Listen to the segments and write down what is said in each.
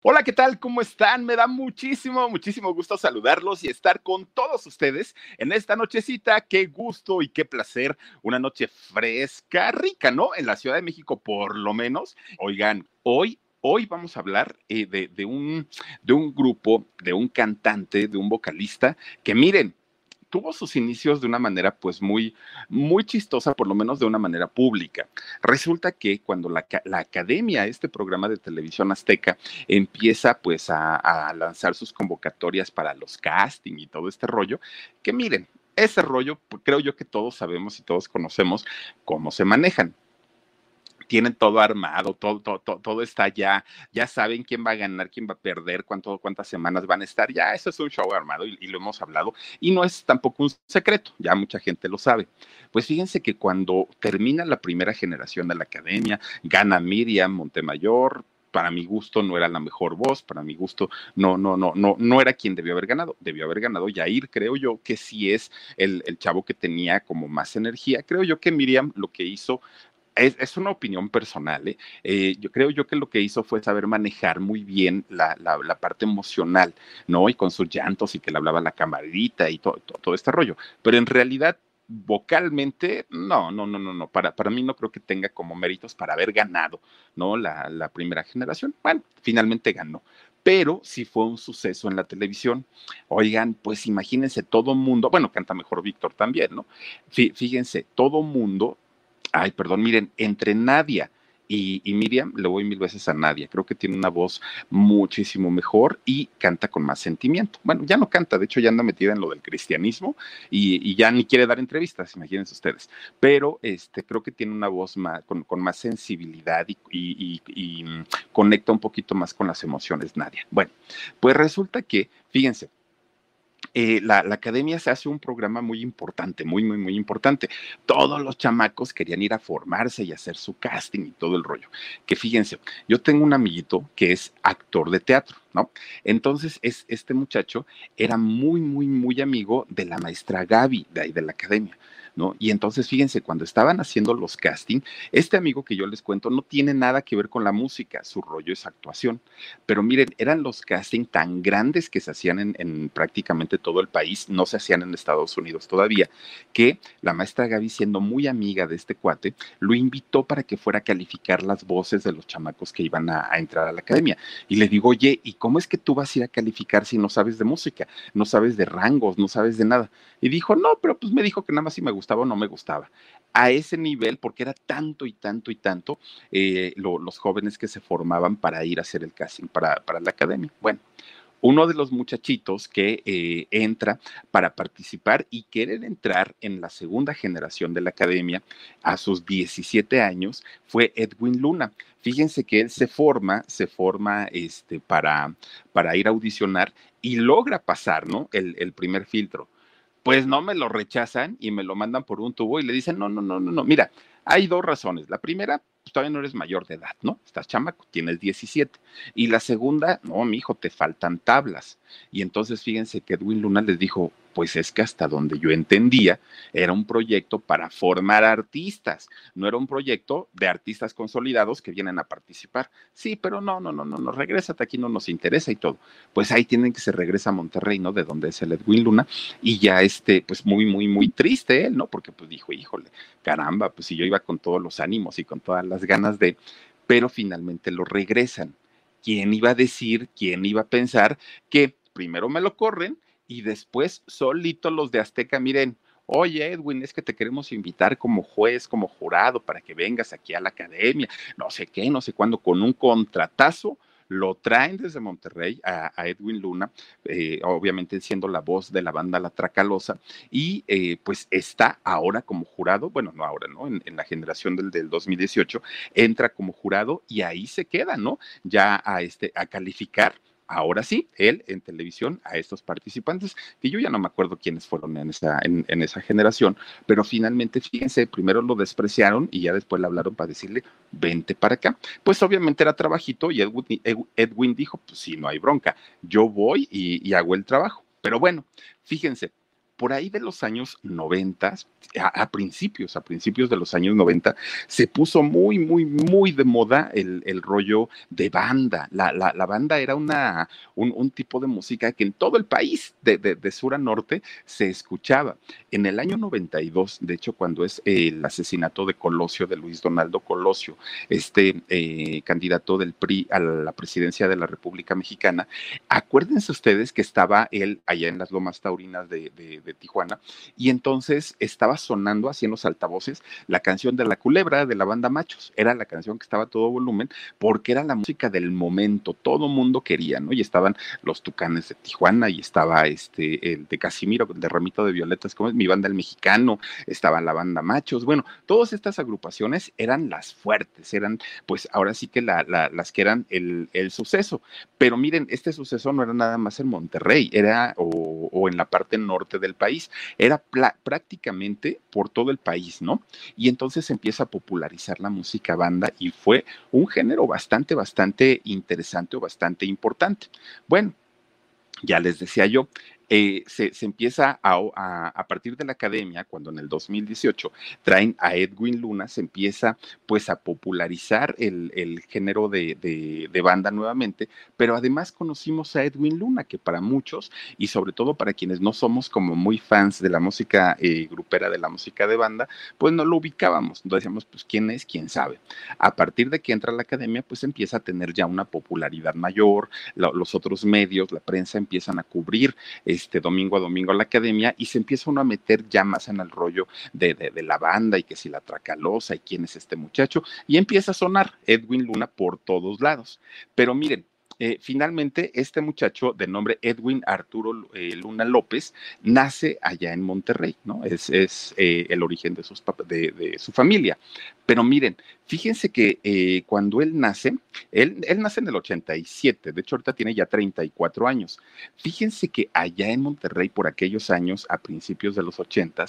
Hola, ¿qué tal? ¿Cómo están? Me da muchísimo, muchísimo gusto saludarlos y estar con todos ustedes en esta nochecita. Qué gusto y qué placer. Una noche fresca, rica, ¿no? En la Ciudad de México, por lo menos. Oigan, hoy Hoy vamos a hablar eh, de, un, de un grupo, de un cantante, de un vocalista, que miren, tuvo sus inicios de una manera pues muy, muy chistosa, por lo menos de una manera pública. Resulta que cuando la, la academia, este programa de televisión azteca, empieza pues a, a lanzar sus convocatorias para los casting y todo este rollo, que miren, ese rollo, pues, creo yo que todos sabemos y todos conocemos cómo se manejan tienen todo armado, todo, todo, todo, está ya, ya saben quién va a ganar, quién va a perder, cuánto, cuántas semanas van a estar, ya eso es un show armado y, y lo hemos hablado y no es tampoco un secreto, ya mucha gente lo sabe. Pues fíjense que cuando termina la primera generación de la academia, gana Miriam Montemayor, para mi gusto no era la mejor voz, para mi gusto no, no, no, no, no era quien debió haber ganado. Debió haber ganado Yair, creo yo que sí es el, el chavo que tenía como más energía. Creo yo que Miriam lo que hizo es, es, una opinión personal. ¿eh? Eh, yo creo yo que lo que hizo fue saber manejar muy bien la, la, parte emocional, ¿no? Y con sus llantos y que le hablaba la camarita y todo, todo, todo este rollo. Pero en realidad vocalmente, no, no, no, no, no, para, para mí no creo que tenga como méritos para haber ganado, ¿no? La, la primera generación. Bueno, finalmente ganó, pero sí fue un suceso en la televisión. Oigan, pues imagínense todo mundo, bueno, canta mejor Víctor también, ¿no? Fíjense, todo mundo ay, perdón, miren, entre Nadia y, Miriam, le voy mil veces a Nadia. Creo que tiene una voz muchísimo mejor y canta con más sentimiento. Bueno, ya no canta, de hecho ya anda metida en lo del cristianismo y, ya ni quiere dar entrevistas, imagínense ustedes. Pero este, creo que tiene una voz más, con, más sensibilidad y, y conecta un poquito más con las emociones, Nadia. Bueno, pues resulta que, fíjense, eh, la, la, academia se hace un programa muy importante, muy, muy, muy importante. Todos los chamacos querían ir a formarse y hacer su casting y todo el rollo. Que fíjense, yo tengo un amiguito que es actor de teatro, ¿no? Entonces, es, este muchacho era muy, muy, muy amigo de la maestra Gaby de ahí de la academia. Y entonces, fíjense, cuando estaban haciendo los casting, este amigo que yo les cuento no tiene nada que ver con la música, su rollo es actuación. Pero miren, eran los casting tan grandes que se hacían en, en prácticamente todo el país, no se hacían en Estados Unidos todavía, que la maestra Gaby, siendo muy amiga de este cuate, lo invitó para que fuera a calificar las voces de los chamacos que iban a, entrar a la academia. Y le digo, oye, ¿y cómo es que tú vas a ir a calificar si no sabes de música, no sabes de rangos, no sabes de nada? Y dijo, no, pero pues me dijo que nada más si me o no me gustaba. A ese nivel, porque era tanto y tanto y tanto eh, lo, los jóvenes que se formaban para ir a hacer el casting para, para la academia. Bueno, uno de los muchachitos que eh, entra para participar y querer entrar en la segunda generación de la academia a sus 17 años fue Edwin Luna. Fíjense que él se forma, se forma este, para, para ir a audicionar y logra pasar ¿no? el primer filtro pues no me lo rechazan y me lo mandan por un tubo y le dicen, no, no, no, no, no, mira, hay dos razones. La primera, pues todavía no eres mayor de edad, ¿no? Estás chamaco, tienes 17. Y la segunda, no, mi hijo, te faltan tablas. Y entonces fíjense que Edwin Luna les dijo, pues es que hasta donde yo entendía, era un proyecto para formar artistas, no era un proyecto de artistas consolidados que vienen a participar. Sí, pero no, no, no, no, no, regrésate aquí, no nos interesa y todo. Pues ahí tienen que se regresa a Monterrey, ¿no? De donde es el Edwin Luna, y ya este, pues muy, muy, muy triste él, ¿no? Porque pues dijo, híjole, caramba, pues si yo iba con todos los ánimos y con todas las ganas de, pero finalmente lo regresan. ¿Quién iba a decir, quién iba a pensar que primero me lo corren y después solito los de Azteca, miren, oye Edwin, es que te queremos invitar como juez, como jurado, para que vengas aquí a la academia, no sé qué, no sé cuándo, con un contratazo. Lo traen desde Monterrey a, Edwin Luna, eh, obviamente siendo la voz de la banda La Tracalosa, y eh, pues está ahora como jurado, bueno, no ahora, ¿no? En, en la generación del, del, 2018, entra como jurado y ahí se queda, ¿no? Ya a, este, a calificar ahora sí, él en televisión a estos participantes, que yo ya no me acuerdo quiénes fueron en esa, en, esa generación, pero finalmente, fíjense, primero lo despreciaron y ya después le hablaron para decirle, vente para acá. Pues obviamente era trabajito y Edwin, dijo, pues sí, no hay bronca, yo voy y hago el trabajo. Pero bueno, fíjense, por ahí de los años 90, a, principios, a principios de los años 90, se puso muy, muy, muy de moda el, rollo de banda. La, la, banda era una, un, tipo de música que en todo el país, de, de, sur a norte, se escuchaba. En el año 92, de hecho, cuando es el asesinato de Colosio, de Luis Donaldo Colosio, este eh, candidato del PRI a la presidencia de la República Mexicana, acuérdense ustedes que estaba él allá en las Lomas Taurinas de Tijuana, y entonces estaba sonando así en los altavoces la canción de la culebra de la banda Machos. Era la canción que estaba a todo volumen porque era la música del momento, todo mundo quería, ¿no? Y estaban los Tucanes de Tijuana y estaba este, el de Casimiro, de Ramito de Violetas, como es mi banda El Mexicano, estaba la banda Machos. Bueno, todas estas agrupaciones eran las fuertes, eran pues ahora sí que las que eran el, suceso. Pero miren, este suceso no era nada más en Monterrey, era o en la parte norte del país, era prácticamente por todo el país, ¿no? Y entonces empieza a popularizar la música banda y fue un género bastante, bastante interesante o bastante importante. Bueno, ya les decía yo, eh, se, empieza a, a, partir de la academia, cuando en el 2018 traen a Edwin Luna, se empieza pues a popularizar el, género de, de, banda nuevamente, pero además conocimos a Edwin Luna, que para muchos y sobre todo para quienes no somos como muy fans de la música eh, grupera, de la música de banda, pues no lo ubicábamos, decíamos pues quién es, quién sabe. A partir de que entra a la academia, pues empieza a tener ya una popularidad mayor, los otros medios, la prensa empiezan a cubrir este, domingo a domingo a la academia y se empieza uno a meter ya más en el rollo de, de, la banda y que si la tracalosa y quién es este muchacho y empieza a sonar Edwin Luna por todos lados. Pero miren, eh, finalmente, este muchacho de nombre Edwin Arturo eh, Luna López nace allá en Monterrey, ¿no? Es, es eh, el origen de, sus, de, de, su familia. Pero miren, fíjense que cuando él nace, él, nace en el 87, de hecho ahorita tiene ya 34 años. Fíjense que allá en Monterrey, por aquellos años, a principios de los 80,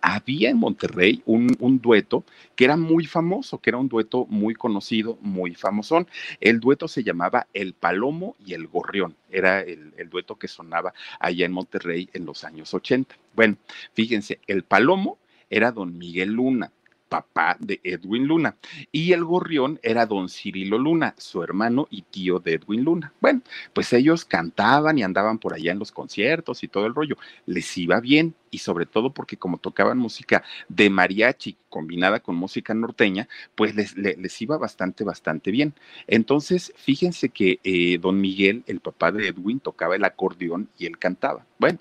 había en Monterrey un, dueto que era muy famoso, que era un dueto muy conocido, muy famosón. El dueto se llamaba El Palomo y el Gorrión. Era el, dueto que sonaba allá en Monterrey en los años 80. Bueno, fíjense, el Palomo era don Miguel Luna papá de Edwin Luna. Y el gorrión era don Cirilo Luna, su hermano y tío de Edwin Luna. Bueno, pues ellos cantaban y andaban por allá en los conciertos y todo el rollo. Les iba bien y sobre todo porque como tocaban música de mariachi combinada con música norteña, pues les, iba bastante, bastante bien. Entonces, fíjense que eh, don Miguel, el papá de Edwin, tocaba el acordeón y él cantaba. Bueno,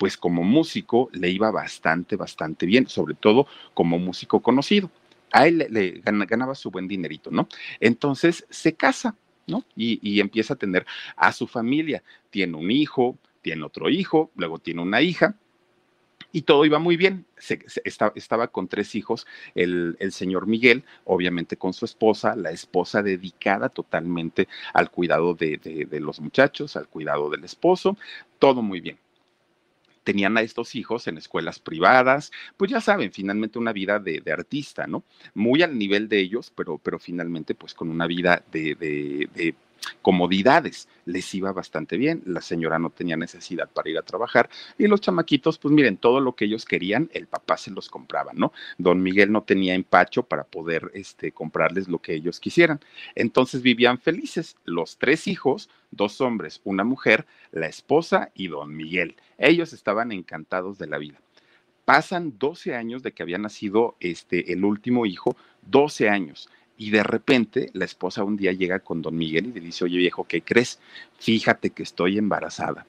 pues como músico le iba bastante, bastante bien, sobre todo como músico conocido. A él le, ganaba su buen dinerito, ¿no? Entonces se casa, ¿no? Y, empieza a tener a su familia. Tiene un hijo, tiene otro hijo, luego tiene una hija, y todo iba muy bien. estaba, con tres hijos, el, señor Miguel, obviamente con su esposa, la esposa dedicada totalmente al cuidado de, los muchachos, al cuidado del esposo, todo muy bien tenían a estos hijos en escuelas privadas, pues ya saben, finalmente una vida de, artista, ¿no? Muy al nivel de ellos, pero, pero finalmente pues con una vida de, de comodidades. Les iba bastante bien, la señora no tenía necesidad para ir a trabajar y los chamaquitos, pues miren, todo lo que ellos querían, el papá se los compraba, ¿no? Don Miguel no tenía empacho para poder este, comprarles lo que ellos quisieran. Entonces vivían felices, los tres hijos, dos hombres, una mujer, la esposa y don Miguel. Ellos estaban encantados de la vida. Pasan 12 años de que había nacido este, el último hijo, 12 años y de repente la esposa un día llega con don Miguel y le dice, oye viejo, ¿qué crees? Fíjate que estoy embarazada.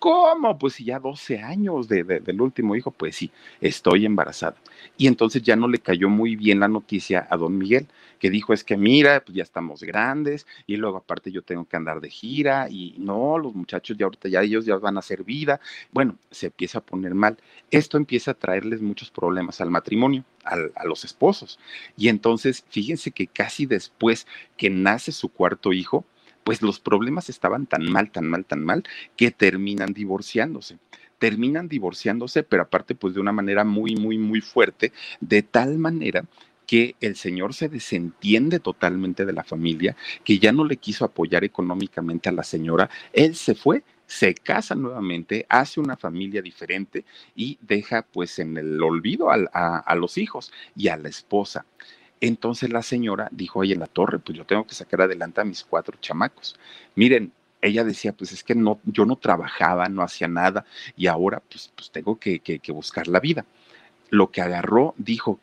¿Cómo? Pues si ya 12 años del último hijo, pues sí, estoy embarazada. Y entonces ya no le cayó muy bien la noticia a don Miguel que dijo es que mira, pues ya estamos grandes y luego aparte yo tengo que andar de gira y no, los muchachos ya ahorita ya ellos ya van a hacer vida. Bueno, se empieza a poner mal. Esto empieza a traerles muchos problemas al matrimonio, a los esposos. Y entonces, fíjense que casi después que nace su cuarto hijo, pues los problemas estaban tan mal, tan mal, tan mal, que terminan divorciándose terminan divorciándose, pero aparte pues de una manera muy, muy, muy fuerte, de tal manera que el señor se desentiende totalmente de la familia, que ya no le quiso apoyar económicamente a la señora, él se fue se casa nuevamente, hace una familia diferente y deja pues en el olvido a, los hijos y a la esposa. Entonces la señora dijo, oye, en la torre, pues yo tengo que sacar adelante a mis cuatro chamacos. Miren, ella decía, pues es que no, yo no trabajaba, no hacía nada y ahora pues, pues tengo que buscar la vida. Lo que agarró, dijo,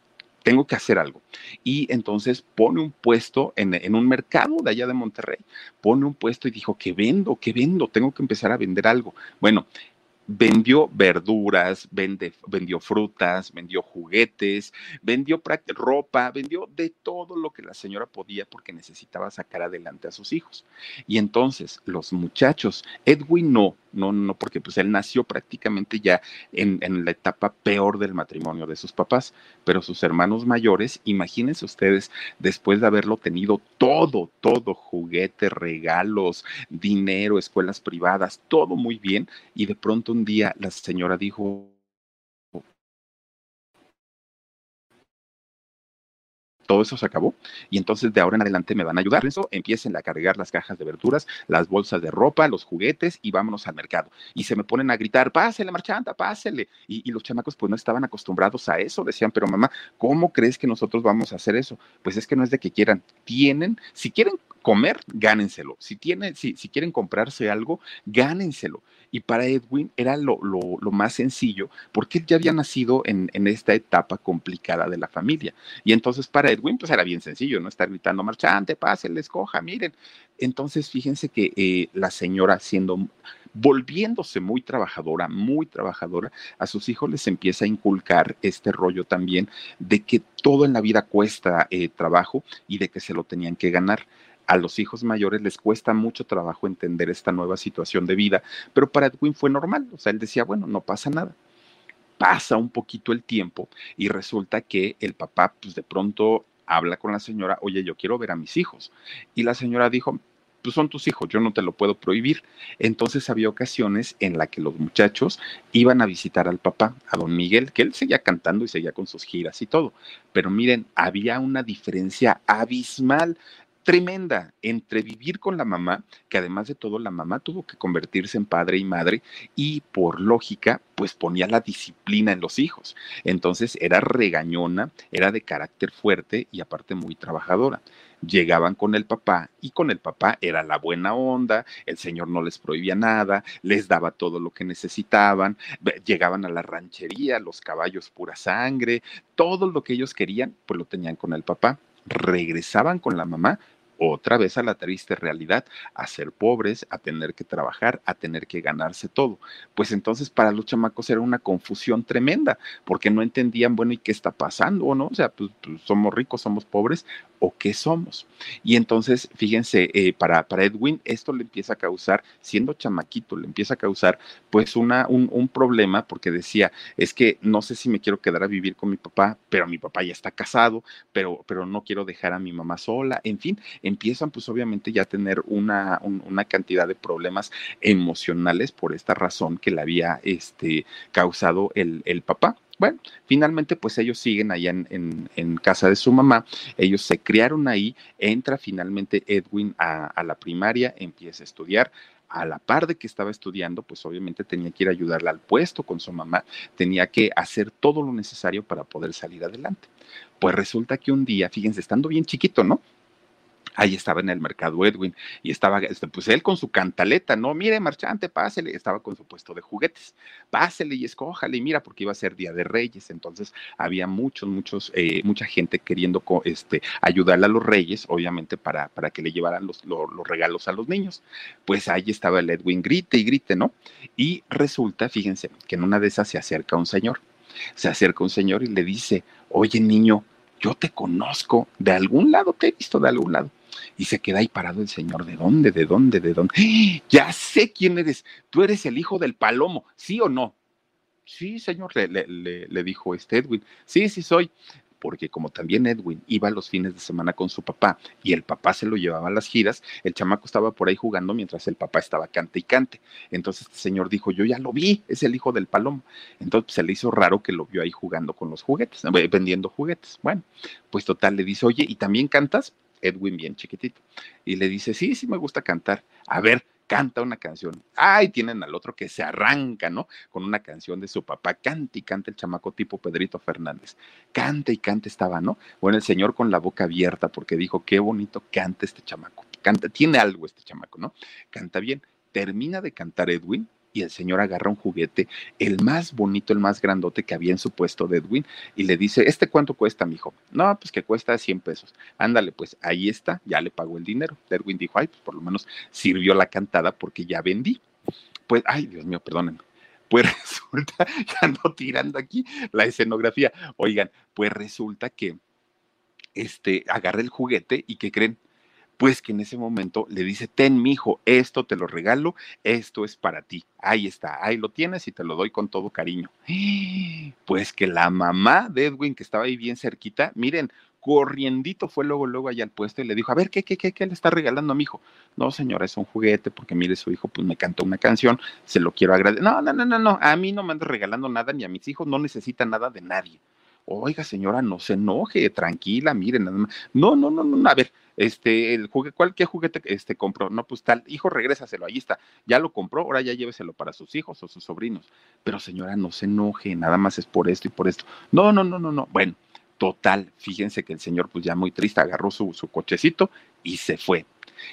tengo que hacer algo. Y entonces pone un puesto en, en, un mercado de allá de Monterrey, pone un puesto y dijo, que vendo? que vendo? Tengo que empezar a vender algo. Bueno, vendió verduras, vendió frutas, vendió juguetes, vendió ropa, vendió de todo lo que la señora podía porque necesitaba sacar adelante a sus hijos. Y entonces los muchachos, Edwin no, no, no, porque pues él nació prácticamente ya en, en, la etapa peor del matrimonio de sus papás, pero sus hermanos mayores, imagínense ustedes, después de haberlo tenido todo, todo, juguetes, regalos, dinero, escuelas privadas, todo muy bien, y de pronto un día la señora dijo, todo eso se acabó y entonces de ahora en adelante me van a ayudar. Eso empiecen a cargar las cajas de verduras, las bolsas de ropa, los juguetes y vámonos al mercado. Y se me ponen a gritar, pásele, marchanta, pásele. Y, y, los chamacos pues no estaban acostumbrados a eso. Decían, pero mamá, ¿cómo crees que nosotros vamos a hacer eso? Pues es que no es de que quieran, tienen, si quieren comer, gánenselo. Si, tienen, si, si quieren comprarse algo, gánenselo. Y para Edwin era lo, lo, lo, más sencillo, porque él ya había nacido en, en, esta etapa complicada de la familia. Y entonces para Edwin, pues era bien sencillo, ¿no? Estar gritando, marchante, pásele, escoja, miren. Entonces, fíjense que eh, la señora, siendo, volviéndose muy trabajadora, muy trabajadora, a sus hijos les empieza a inculcar este rollo también de que todo en la vida cuesta eh, trabajo y de que se lo tenían que ganar a los hijos mayores les cuesta mucho trabajo entender esta nueva situación de vida, pero para Edwin fue normal, o sea, él decía, bueno, no pasa nada. Pasa un poquito el tiempo y resulta que el papá, pues de pronto habla con la señora, oye, yo quiero ver a mis hijos. Y la señora dijo, pues son tus hijos, yo no te lo puedo prohibir. Entonces había ocasiones en las que los muchachos iban a visitar al papá, a don Miguel, que él seguía cantando y seguía con sus giras y todo. Pero miren, había una diferencia abismal tremenda entre vivir con la mamá, que además de todo la mamá tuvo que convertirse en padre y madre y por lógica pues ponía la disciplina en los hijos. Entonces era regañona, era de carácter fuerte y aparte muy trabajadora. Llegaban con el papá y con el papá era la buena onda, el señor no les prohibía nada, les daba todo lo que necesitaban, llegaban a la ranchería, los caballos pura sangre, todo lo que ellos querían pues lo tenían con el papá regresaban con la mamá otra vez a la triste realidad, a ser pobres, a tener que trabajar, a tener que ganarse todo. Pues entonces para los chamacos era una confusión tremenda, porque no entendían, bueno, ¿y qué está pasando? ¿O no? O sea, pues, pues somos ricos, somos pobres, o qué somos. Y entonces, fíjense, eh, para, para Edwin esto le empieza a causar, siendo chamaquito, le empieza a causar pues una, un, un problema, porque decía, es que no sé si me quiero quedar a vivir con mi papá, pero mi papá ya está casado, pero, pero no quiero dejar a mi mamá sola, en fin, empiezan pues obviamente ya a tener una, un, una cantidad de problemas emocionales por esta razón que le había este, causado el, el papá. Bueno, finalmente pues ellos siguen allá en, en, en, casa de su mamá, ellos se criaron ahí, entra finalmente Edwin a, a, la primaria, empieza a estudiar. A la par de que estaba estudiando, pues obviamente tenía que ir a ayudarle al puesto con su mamá, tenía que hacer todo lo necesario para poder salir adelante. Pues resulta que un día, fíjense, estando bien chiquito, ¿no? Ahí estaba en el mercado Edwin y estaba, este, pues él con su cantaleta, no, mire, marchante, pásele, estaba con su puesto de juguetes, pásele y escójale, mira, porque iba a ser Día de Reyes, entonces había muchos, muchos, eh, mucha gente queriendo este, ayudarle a los reyes, obviamente, para, para que le llevaran los, los, los regalos a los niños. Pues ahí estaba el Edwin, grite y grite, ¿no? Y resulta, fíjense, que en una de esas se acerca un señor, se acerca un señor y le dice, oye niño, yo te conozco, de algún lado te he visto de algún lado. Y se queda ahí parado el señor. ¿De dónde? ¿De dónde? ¿De dónde? ¡Ah! Ya sé quién eres. Tú eres el hijo del palomo, ¿sí o no? Sí, señor, le, dijo este. Sí, sí soy porque como también Edwin iba los fines de semana con su papá y el papá se lo llevaba a las giras, el chamaco estaba por ahí jugando mientras el papá estaba cante y cante. Entonces este señor dijo, yo ya lo vi, es el hijo del palomo. Entonces se le hizo raro que lo vio ahí jugando con los juguetes, vendiendo juguetes. Bueno, pues total le dice, oye, ¿y también cantas? Edwin bien chiquitito. Y le dice, sí, sí me gusta cantar. A ver, canta una canción. Ay, tienen al otro que se arranca, ¿no? Con una canción de su papá, canta y canta el chamaco tipo Pedrito Fernández. Canta y canta estaba, ¿no? Bueno, el señor con la boca abierta porque dijo, qué bonito canta este chamaco. Canta, tiene algo este chamaco, ¿no? Canta bien. Termina de cantar Edwin y el señor agarra un juguete, el más bonito, el más grandote que había en su puesto de Edwin, y le dice, ¿este cuánto cuesta, mijo? No, pues que cuesta 100 pesos. Ándale, pues ahí está, ya le pagó el dinero. Edwin dijo, ay, pues por lo menos sirvió la cantada porque ya vendí. Pues, ay, Dios mío, perdónenme. Pues resulta, ya ando tirando aquí la escenografía. Oigan, pues resulta que este, agarra el juguete y que creen, pues que en ese momento le dice, ten, mi hijo, esto te lo regalo, esto es para ti. Ahí está, ahí lo tienes y te lo doy con todo cariño. Pues que la mamá de Edwin, que estaba ahí bien cerquita, miren, corriendito fue luego, luego allá al puesto y le dijo, a ver, ¿qué, qué, qué, qué le está regalando a mi hijo? No, señora, es un juguete, porque mire, su hijo pues me cantó una canción, se lo quiero agradecer. No, no, no, no, no, a mí no me anda regalando nada, ni a mis hijos no necesitan nada de nadie. Oiga, señora, no se enoje, tranquila, miren, no, no, no, no, a ver, este, el juguete, ¿cuál, qué juguete este, compró? No, pues tal, hijo, regrésaselo, ahí está, ya lo compró, ahora ya lléveselo para sus hijos o sus sobrinos. Pero señora, no se enoje, nada más es por esto y por esto. No, no, no, no, no. Bueno, total, fíjense que el señor, pues ya muy triste, agarró su, su cochecito y se fue.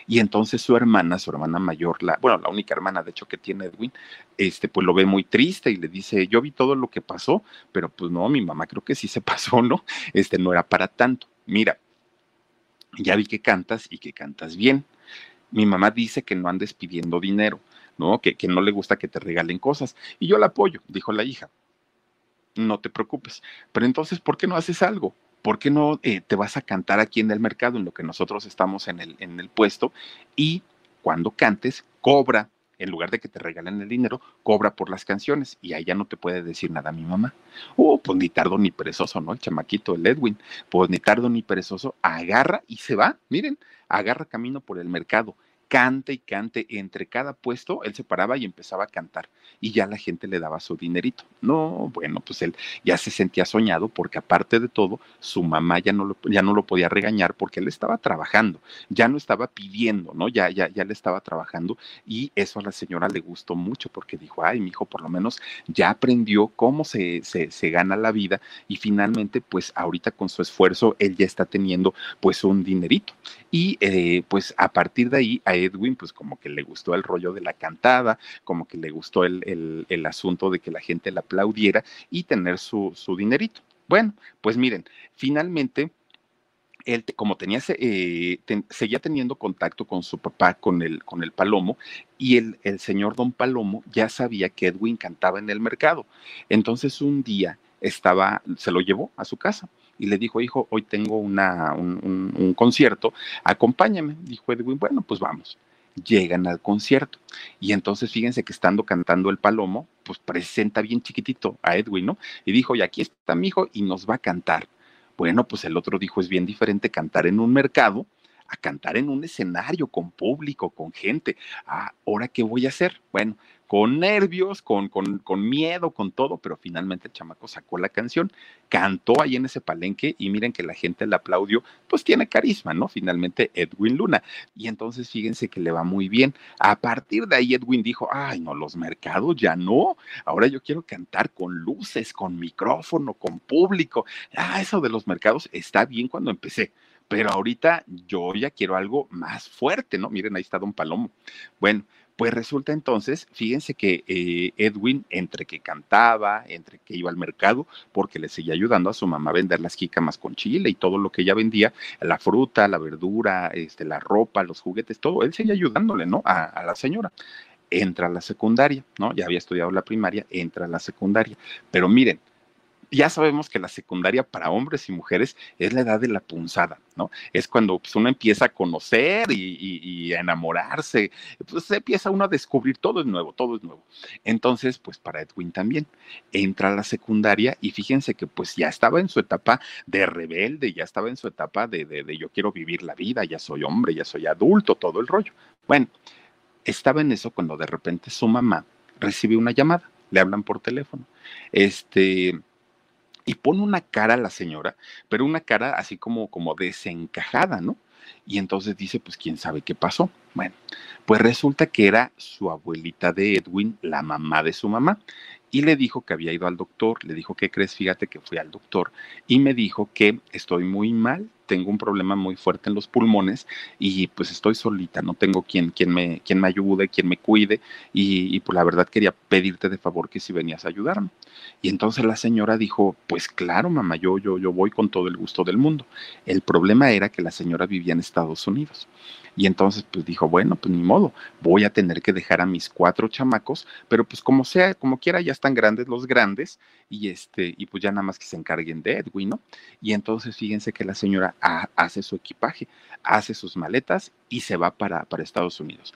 Y entonces su hermana, su hermana mayor, la, bueno, la única hermana de hecho que tiene Edwin, este, pues lo ve muy triste y le dice, yo vi todo lo que pasó, pero pues no, mi mamá creo que sí se pasó, ¿no? Este no era para tanto. Mira, ya vi que cantas y que cantas bien. Mi mamá dice que no andes pidiendo dinero, ¿no? Que, que no le gusta que te regalen cosas. Y yo la apoyo, dijo la hija. No te preocupes. Pero entonces, ¿por qué no haces algo? ¿Por qué no eh, te vas a cantar aquí en el mercado, en lo que nosotros estamos en el, en el puesto? Y cuando cantes, cobra en lugar de que te regalen el dinero, cobra por las canciones y ahí ya no te puede decir nada mi mamá. Oh, pues ni tardo ni perezoso, ¿no? El chamaquito, el Edwin, pues ni tardo ni perezoso, agarra y se va, miren, agarra camino por el mercado cante y cante. Entre cada puesto, él se paraba y empezaba a cantar y ya la gente le daba su dinerito. No, bueno, pues él ya se sentía soñado porque aparte de todo, su mamá ya no lo, ya no lo podía regañar porque él estaba trabajando, ya no estaba pidiendo, ¿no? Ya, ya, ya le estaba trabajando y eso a la señora le gustó mucho porque dijo, ay, mi hijo por lo menos ya aprendió cómo se, se, se gana la vida y finalmente, pues ahorita con su esfuerzo, él ya está teniendo pues un dinerito. Y eh, pues a partir de ahí a Edwin pues como que le gustó el rollo de la cantada, como que le gustó el, el, asunto de que la gente la aplaudiera y tener su, su dinerito. Bueno, pues miren, finalmente él, como tenía, eh, seguía teniendo contacto con su papá, con el, con el Palomo, y el, el, señor Don Palomo ya sabía que Edwin cantaba en el mercado. Entonces un día estaba, se lo llevó a su casa y le dijo, hijo, hoy tengo una, un, concierto, acompáñame. Dijo Edwin, bueno, pues vamos. Llegan al concierto y entonces fíjense que estando cantando el palomo, pues presenta bien chiquitito a Edwin, ¿no? Y dijo, y aquí está mi hijo y nos va a cantar. Bueno, pues el otro dijo, es bien diferente cantar en un mercado a cantar en un escenario con público, con gente. Ah, ¿ahora qué voy a hacer? Bueno, con nervios, con, con, con, miedo, con todo, pero finalmente el chamaco sacó la canción, cantó ahí en ese palenque y miren que la gente le aplaudió, pues tiene carisma, ¿no? Finalmente Edwin Luna. Y entonces fíjense que le va muy bien. A partir de ahí Edwin dijo, ay, no, los mercados ya no, ahora yo quiero cantar con luces, con micrófono, con público. Ah, eso de los mercados está bien cuando empecé pero ahorita yo ya quiero algo más fuerte, ¿no? Miren, ahí está Don Palomo. Bueno, pues resulta entonces, fíjense que eh, Edwin, entre que cantaba, entre que iba al mercado, porque le seguía ayudando a su mamá a vender las jícamas con chile y todo lo que ella vendía, la fruta, la verdura, este, la ropa, los juguetes, todo, él seguía ayudándole, ¿no? A, a la señora entra a la secundaria, ¿no? Ya había estudiado la primaria, entra a la secundaria. Pero miren, ya sabemos que la secundaria para hombres y mujeres es la edad de la punzada, ¿no? Es cuando pues, uno empieza a conocer y, a enamorarse, pues empieza uno a descubrir todo es nuevo, todo es nuevo. Entonces, pues para Edwin también entra a la secundaria y fíjense que pues ya estaba en su etapa de rebelde, ya estaba en su etapa de, de, de yo quiero vivir la vida, ya soy hombre, ya soy adulto, todo el rollo. Bueno, estaba en eso cuando de repente su mamá recibe una llamada, le hablan por teléfono. Este, y pone una cara a la señora, pero una cara así como, como desencajada, ¿no? Y entonces dice, pues quién sabe qué pasó. Bueno, pues resulta que era su abuelita de Edwin, la mamá de su mamá y le dijo que había ido al doctor. Le dijo, ¿qué crees? Fíjate que fui al doctor y me dijo que estoy muy mal, tengo un problema muy fuerte en los pulmones y pues estoy solita, no tengo quien, me, me ayude, quien me cuide y, y pues la verdad quería pedirte de favor que si venías a ayudarme. Y entonces la señora dijo, pues claro, mamá, yo, yo, yo voy con todo el gusto del mundo. El problema era que la señora vivía en Estados Unidos. Y entonces pues dijo, bueno, pues ni modo, voy a tener que dejar a mis cuatro chamacos, pero pues como sea, como quiera, ya están grandes los grandes y este, y pues ya nada más que se encarguen de Edwin, ¿no? Y entonces fíjense que la señora hace su equipaje, hace sus maletas y se va para, para Estados Unidos.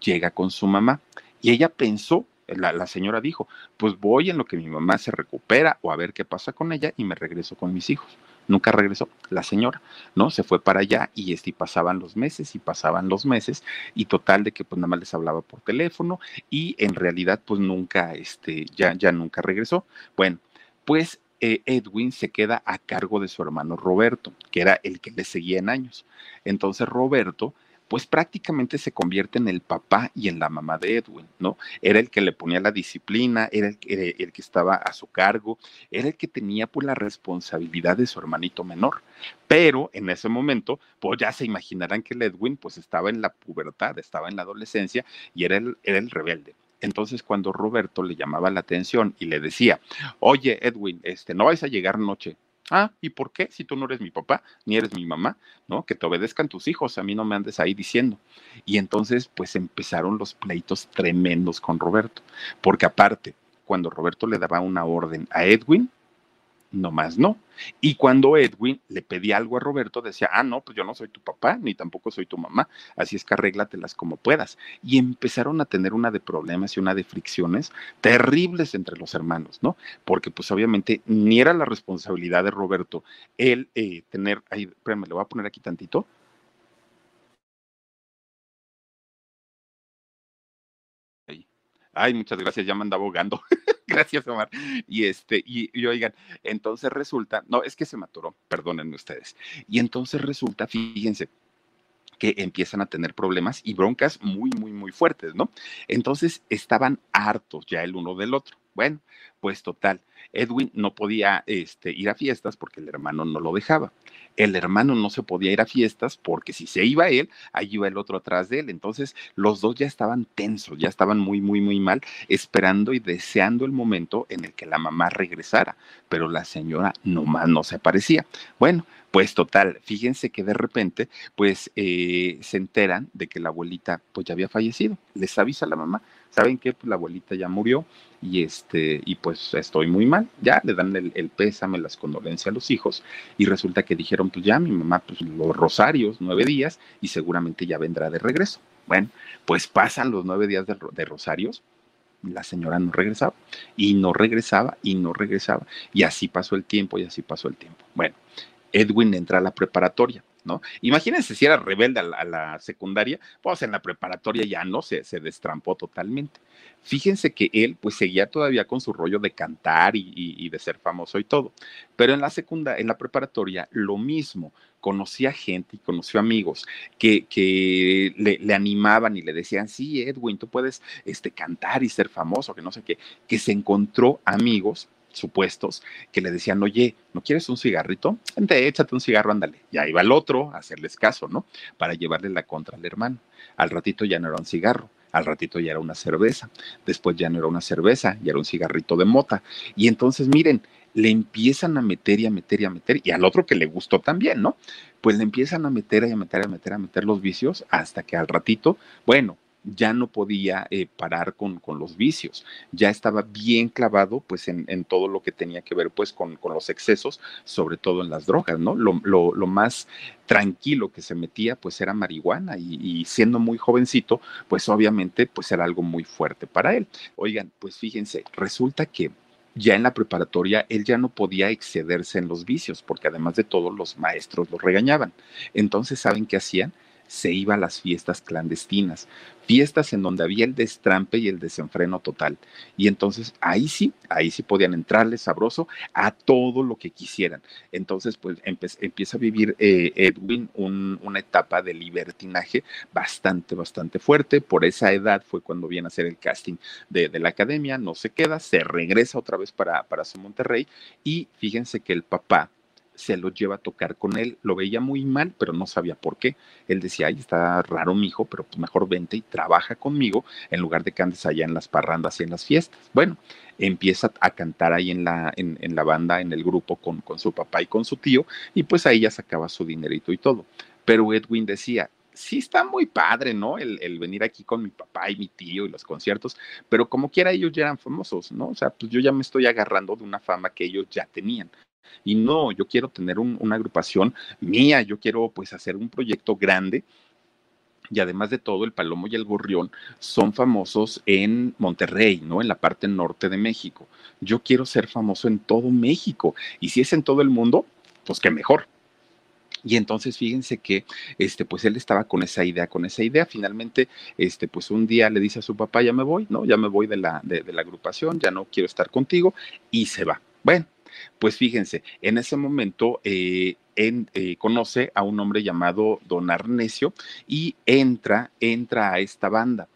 Llega con su mamá y ella pensó la, la, señora dijo, pues voy en lo que mi mamá se recupera o a ver qué pasa con ella y me regreso con mis hijos nunca regresó la señora, ¿no? Se fue para allá y este, pasaban los meses y pasaban los meses y total de que pues nada más les hablaba por teléfono y en realidad pues nunca, este, ya, ya nunca regresó. Bueno, pues eh, Edwin se queda a cargo de su hermano Roberto, que era el que le seguía en años. Entonces Roberto pues prácticamente se convierte en el papá y en la mamá de Edwin, ¿no? Era el que le ponía la disciplina, era el, que estaba a su cargo, era el que tenía pues la responsabilidad de su hermanito menor. Pero en ese momento, pues ya se imaginarán que Edwin pues estaba en la pubertad, estaba en la adolescencia y era el, era el rebelde. Entonces, cuando Roberto le llamaba la atención y le decía, oye, Edwin, este, no vais a llegar noche, Ah, ¿y por qué? Si tú no eres mi papá, ni eres mi mamá, ¿no? Que te obedezcan tus hijos, a mí no me andes ahí diciendo. Y entonces, pues empezaron los pleitos tremendos con Roberto, porque aparte, cuando Roberto le daba una orden a Edwin, no más no. Y cuando Edwin le pedía algo a Roberto, decía, ah, no, pues yo no soy tu papá, ni tampoco soy tu mamá, así es que arréglatelas como puedas. Y empezaron a tener una de problemas y una de fricciones terribles entre los hermanos, ¿no? Porque pues obviamente ni era la responsabilidad de Roberto el eh, tener, ahí, espérame, le voy a poner aquí tantito. Ay, muchas gracias, ya me andaba ahogando. Gracias, Omar. Y este, y, oigan, entonces resulta, no, es que se maturó, perdónenme ustedes. Y entonces resulta, fíjense, que empiezan a tener problemas y broncas muy, muy, muy fuertes, ¿no? Entonces estaban hartos ya el uno del otro. Bueno, pues total, Edwin no podía este, ir a fiestas porque el hermano no lo dejaba. El hermano no se podía ir a fiestas porque si se iba él, ahí iba el otro atrás de él. Entonces los dos ya estaban tensos, ya estaban muy, muy, muy mal, esperando y deseando el momento en el que la mamá regresara. Pero la señora nomás no se aparecía. Bueno, pues total, fíjense que de repente, pues eh, se enteran de que la abuelita pues ya había fallecido. Les avisa la mamá, ¿saben qué? Pues la abuelita ya murió y este, y pues estoy muy mal. Ya le dan el, el pésame, las condolencias a los hijos y resulta que dijeron, pues ya mi mamá, pues los rosarios, nueve días y seguramente ya vendrá de regreso. Bueno, pues pasan los nueve días de rosarios la señora no regresaba y no regresaba y no regresaba. Y así pasó el tiempo y así pasó el tiempo. Bueno, Edwin entra a la preparatoria, ¿no? Imagínense si era rebelde a la, secundaria, pues en la preparatoria ya no, se, se destrampó totalmente. Fíjense que él pues seguía todavía con su rollo de cantar y de ser famoso y todo, pero en la secundaria, en la preparatoria, lo mismo, conocía gente y conoció amigos que, que le, le, animaban y le decían, sí, Edwin, tú puedes este, cantar y ser famoso, que no sé qué, que se encontró amigos supuestos que le decían, oye, ¿no quieres un cigarrito? Vente, échate un cigarro, ándale. Ya iba el otro a hacerles caso, ¿no? Para llevarle la contra al hermano. Al ratito ya no era un cigarro, al ratito ya era una cerveza, después ya no era una cerveza, ya era un cigarrito de mota. Y entonces, miren, le empiezan a meter y a meter y a meter, y al otro que le gustó también, ¿no? Pues le empiezan a meter y a meter, a meter, a meter los vicios hasta que al ratito, bueno, ya no podía eh, parar con, con, los vicios, ya estaba bien clavado pues en, en, todo lo que tenía que ver pues con, con los excesos, sobre todo en las drogas, ¿no? Lo, lo, más tranquilo que se metía pues era marihuana y, y, siendo muy jovencito pues obviamente pues era algo muy fuerte para él. Oigan, pues fíjense, resulta que ya en la preparatoria él ya no podía excederse en los vicios porque además de todo los maestros lo regañaban. Entonces, ¿saben qué hacían? Se iba a las fiestas clandestinas, fiestas en donde había el destrampe y el desenfreno total. Y entonces ahí sí, ahí sí podían entrarle sabroso a todo lo que quisieran. Entonces, pues empieza a vivir eh, Edwin una etapa de libertinaje bastante, bastante fuerte. Por esa edad fue cuando viene a hacer el casting de, de la academia, no se queda, se regresa otra vez para, para su Monterrey y fíjense que el papá se lo lleva a tocar con él. Lo veía muy mal, pero no sabía por qué. Él decía, ay, está raro mi hijo, pero pues mejor vente y trabaja conmigo en lugar de que andes allá en las parrandas y en las fiestas. Bueno, empieza a cantar ahí en la, en, la banda, en el grupo con, con su papá y con su tío, y pues ahí ya sacaba su dinerito y todo. Pero Edwin decía, sí está muy padre, ¿no? El, el, venir aquí con mi papá y mi tío y los conciertos, pero como quiera ellos ya eran famosos, ¿no? O sea, pues yo ya me estoy agarrando de una fama que ellos ya tenían. Y no, yo quiero tener una agrupación mía, yo quiero pues hacer un proyecto grande y además de todo, el Palomo y el Gorrión son famosos en Monterrey, ¿no? En la parte norte de México. Yo quiero ser famoso en todo México. Y si es en todo el mundo, pues qué mejor. Y entonces fíjense que este pues él estaba con esa idea, con esa idea. Finalmente, este pues un día le dice a su papá, "Ya me voy, ¿no? Ya me voy de la de, de la agrupación, ya no quiero estar contigo" y se va. Bueno, pues fíjense, en ese momento eh, eh, conoce a un hombre llamado Don Arnesio y entra, entra a esta banda.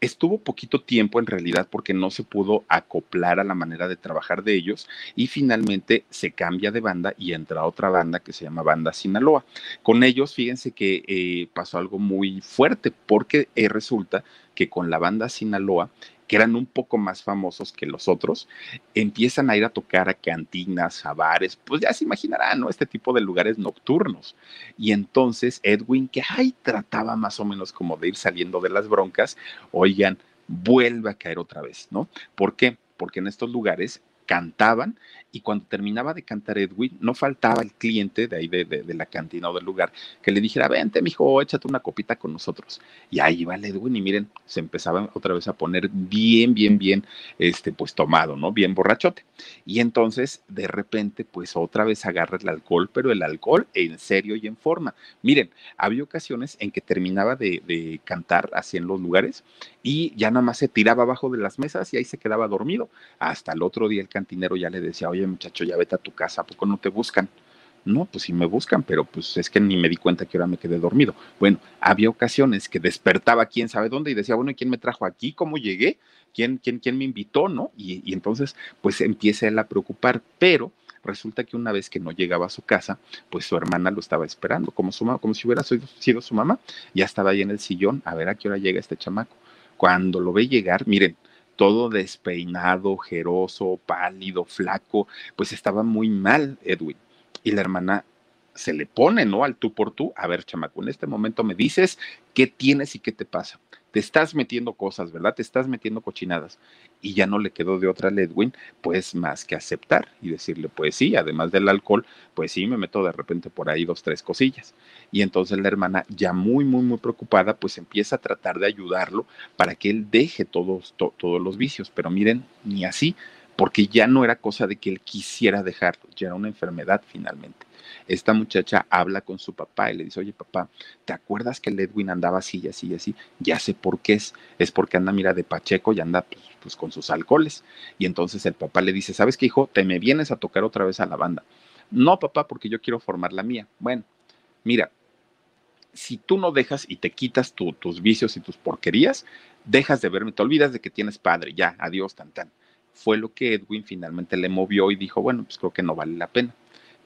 Estuvo poquito tiempo en realidad porque no se pudo acoplar a la manera de trabajar de ellos y finalmente se cambia de banda y entra a otra banda que se llama Banda Sinaloa. Con ellos, fíjense que eh, pasó algo muy fuerte porque resulta que con la banda Sinaloa que eran un poco más famosos que los otros, empiezan a ir a tocar a cantinas, a pues ya se imaginarán, ¿no? Este tipo de lugares nocturnos. Y entonces Edwin, que ahí trataba más o menos como de ir saliendo de las broncas, oigan, vuelve a caer otra vez, ¿no? ¿Por qué? Porque en estos lugares cantaban y cuando terminaba de cantar Edwin, no faltaba el cliente de ahí de, la cantina o del lugar que le dijera, vente, mijo, échate una copita con nosotros. Y ahí va el Edwin y miren, se empezaba otra vez a poner bien, bien, bien, este, pues tomado, ¿no? Bien borrachote. Y entonces, de repente, pues otra vez agarra el alcohol, pero el alcohol en serio y en forma. Miren, había ocasiones en que terminaba de, de cantar así en los lugares y ya nada más se tiraba abajo de las mesas y ahí se quedaba dormido. Hasta el otro día el cantinero ya le decía, oye muchacho, ya vete a tu casa, ¿a poco no te buscan? No, pues sí me buscan, pero pues es que ni me di cuenta que ahora me quedé dormido. Bueno, había ocasiones que despertaba quién sabe dónde y decía, bueno, ¿y quién me trajo aquí? ¿Cómo llegué? ¿Quién, quién, quién me invitó? ¿No? Y, entonces, pues empieza él a preocupar, pero resulta que una vez que no llegaba a su casa, pues su hermana lo estaba esperando, como, su, como si hubiera sido su mamá, ya estaba ahí en el sillón, a ver a qué hora llega este chamaco. Cuando lo ve llegar, miren, todo despeinado, jeroso, pálido, flaco, pues estaba muy mal Edwin. Y la hermana se le pone, ¿no? Al tú por tú. A ver, chamaco, en este momento me dices qué tienes y qué te pasa te estás metiendo cosas, ¿verdad? Te estás metiendo cochinadas. Y ya no le quedó de otra a Ledwin, pues más que aceptar y decirle, pues sí, además del alcohol, pues sí, me meto de repente por ahí dos, tres cosillas. Y entonces la hermana, ya muy, muy, muy preocupada, pues empieza a tratar de ayudarlo para que él deje todos, todos los vicios. Pero miren, ni así, porque ya no era cosa de que él quisiera dejarlo, ya era una enfermedad finalmente esta muchacha habla con su papá y le dice, oye papá, ¿te acuerdas que Edwin andaba así y así y así? Ya sé por qué es, es porque anda, mira, de Pacheco y anda pues, pues, con sus alcoholes. Y entonces el papá le dice, ¿sabes qué, hijo? Te me vienes a tocar otra vez a la banda. No, papá, porque yo quiero formar la mía. Bueno, mira, si tú no dejas y te quitas tus vicios y tus porquerías, dejas de verme, te olvidas de que tienes padre, ya, adiós, tan tan. Fue lo que Edwin finalmente le movió y dijo, bueno, pues creo que no vale la pena.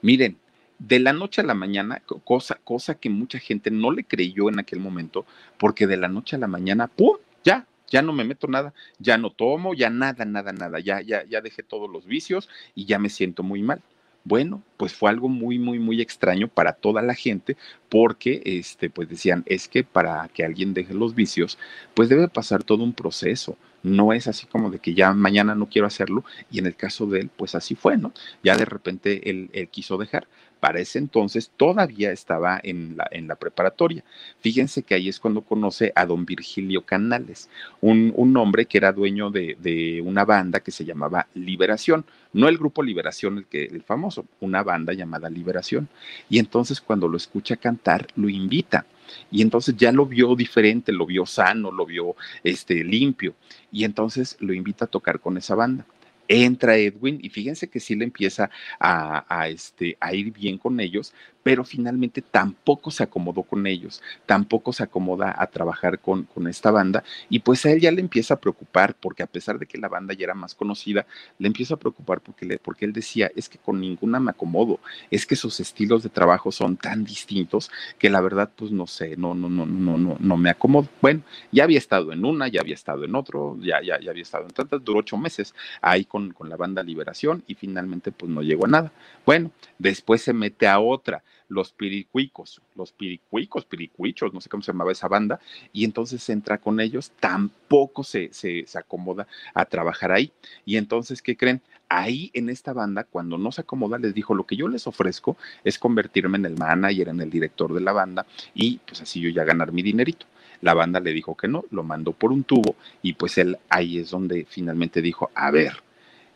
Miren, de la noche a la mañana, cosa, cosa que mucha gente no le creyó en aquel momento, porque de la noche a la mañana, ¡pum! Ya, ya no me meto nada, ya no tomo, ya nada, nada, nada, ya, ya, ya dejé todos los vicios y ya me siento muy mal. Bueno, pues fue algo muy, muy, muy extraño para toda la gente, porque, este, pues decían, es que para que alguien deje los vicios, pues debe pasar todo un proceso. No es así como de que ya mañana no quiero hacerlo, y en el caso de él, pues así fue, ¿no? Ya de repente él, quiso dejar, para ese entonces todavía estaba en la, en la preparatoria. Fíjense que ahí es cuando conoce a don Virgilio Canales, un, un hombre que era dueño de, de, una banda que se llamaba Liberación, no el grupo Liberación, el, que, el famoso, una banda llamada Liberación. Y entonces cuando lo escucha cantar, lo invita Y entonces ya lo vio diferente, lo vio sano, lo vio este, limpio. Y entonces lo invita a tocar con esa banda entra Edwin y fíjense que sí le empieza a, este, a ir bien con ellos, pero finalmente tampoco se acomodó con ellos, tampoco se acomoda a trabajar con, con esta banda y pues a él ya le empieza a preocupar porque a pesar de que la banda ya era más conocida, le empieza a preocupar porque, le, porque él decía, es que con ninguna me acomodo, es que sus estilos de trabajo son tan distintos que la verdad pues no sé, no, no, no, no, no, no me acomodo. Bueno, ya había estado en una, ya había estado en otro, ya, ya, ya había estado en tantas, duró ocho meses ahí con, con la banda Liberación y finalmente pues no llegó a nada. Bueno, después se mete a otra los piricuicos, los piricuicos, piricuichos, no sé cómo se llamaba esa banda, y entonces entra con ellos, tampoco se, se, se acomoda a trabajar ahí. Y entonces, ¿qué creen? Ahí en esta banda, cuando no se acomoda, les dijo, lo que yo les ofrezco es convertirme en el manager, en el director de la banda, y pues así yo ya ganar mi dinerito. La banda le dijo que no, lo mandó por un tubo y pues él ahí es donde finalmente dijo, a ver,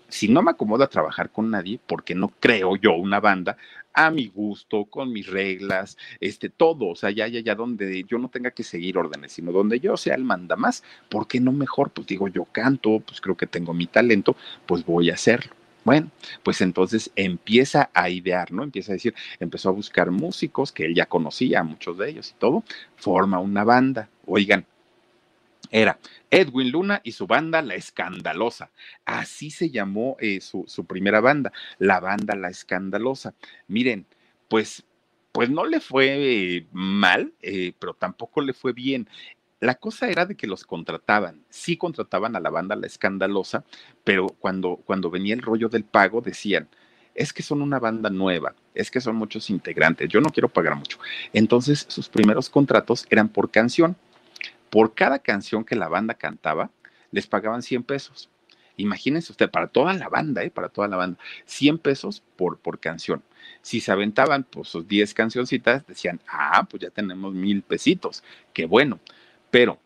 si no me acomoda trabajar con nadie, porque no creo yo una banda a mi gusto, con mis reglas, este, todo, o sea, ya, ya, ya, donde yo no tenga que seguir órdenes, sino donde yo sea el manda más, ¿por qué no mejor? Pues digo, yo canto, pues creo que tengo mi talento, pues voy a hacerlo. Bueno, pues entonces empieza a idear, ¿no? Empieza a decir, empezó a buscar músicos que él ya conocía, muchos de ellos y todo, forma una banda. Oigan, era Edwin Luna y su banda La Escandalosa. Así se llamó eh, su, primera banda, la banda La Escandalosa. Miren, pues, pues no le fue mal, eh, pero tampoco le fue bien. La cosa era de que los contrataban, sí contrataban a la banda La Escandalosa, pero cuando, cuando venía el rollo del pago decían, es que son una banda nueva, es que son muchos integrantes, yo no quiero pagar mucho. Entonces sus primeros contratos eran por canción por cada canción que la banda cantaba, les pagaban 100 pesos. Imagínense usted, para toda la banda, ¿eh? para toda la banda, 100 pesos por, por canción. Si se aventaban pues sus 10 cancioncitas, decían, ah, pues ya tenemos mil pesitos, qué bueno. Pero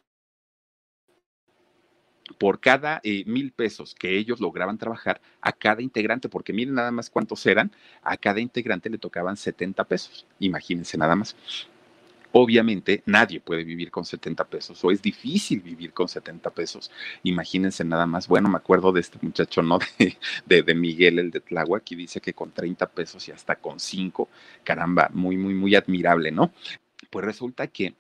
por cada eh, mil pesos que ellos lograban trabajar a cada integrante, porque miren nada más cuántos eran, a cada integrante le tocaban 70 pesos. Imagínense nada más. Obviamente nadie puede vivir con 70 pesos o es difícil vivir con 70 pesos. Imagínense nada más. Bueno, me acuerdo de este muchacho, ¿no? De, de, Miguel, el de Tláhuac, y dice que con 30 pesos y hasta con 5, caramba, muy, muy, muy admirable, ¿no? Pues resulta que